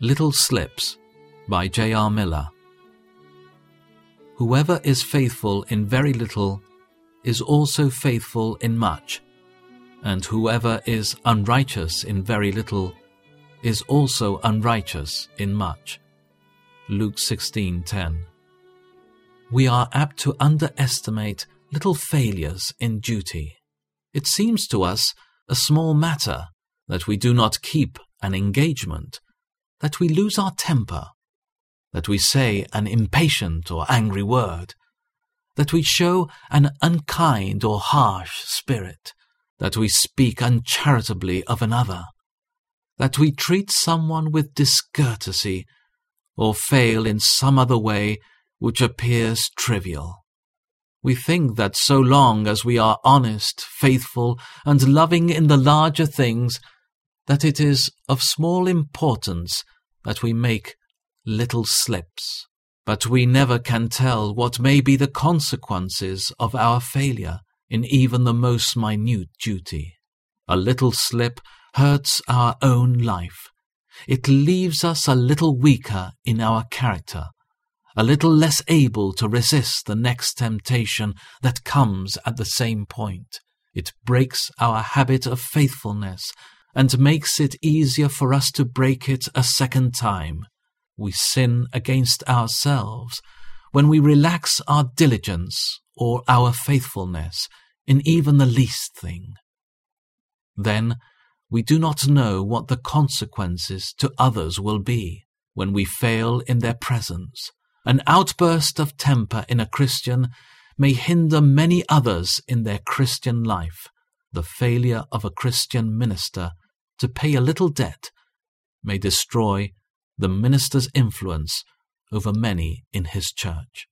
Little Slips by J.R. Miller. Whoever is faithful in very little is also faithful in much, and whoever is unrighteous in very little is also unrighteous in much. Luke 16:10. We are apt to underestimate little failures in duty. It seems to us a small matter that we do not keep an engagement that we lose our temper, that we say an impatient or angry word, that we show an unkind or harsh spirit, that we speak uncharitably of another, that we treat someone with discourtesy, or fail in some other way which appears trivial. We think that so long as we are honest, faithful, and loving in the larger things, that it is of small importance that we make little slips. But we never can tell what may be the consequences of our failure in even the most minute duty. A little slip hurts our own life. It leaves us a little weaker in our character, a little less able to resist the next temptation that comes at the same point. It breaks our habit of faithfulness and makes it easier for us to break it a second time. We sin against ourselves when we relax our diligence or our faithfulness in even the least thing. Then we do not know what the consequences to others will be when we fail in their presence. An outburst of temper in a Christian may hinder many others in their Christian life. The failure of a Christian minister to pay a little debt may destroy the minister's influence over many in his church.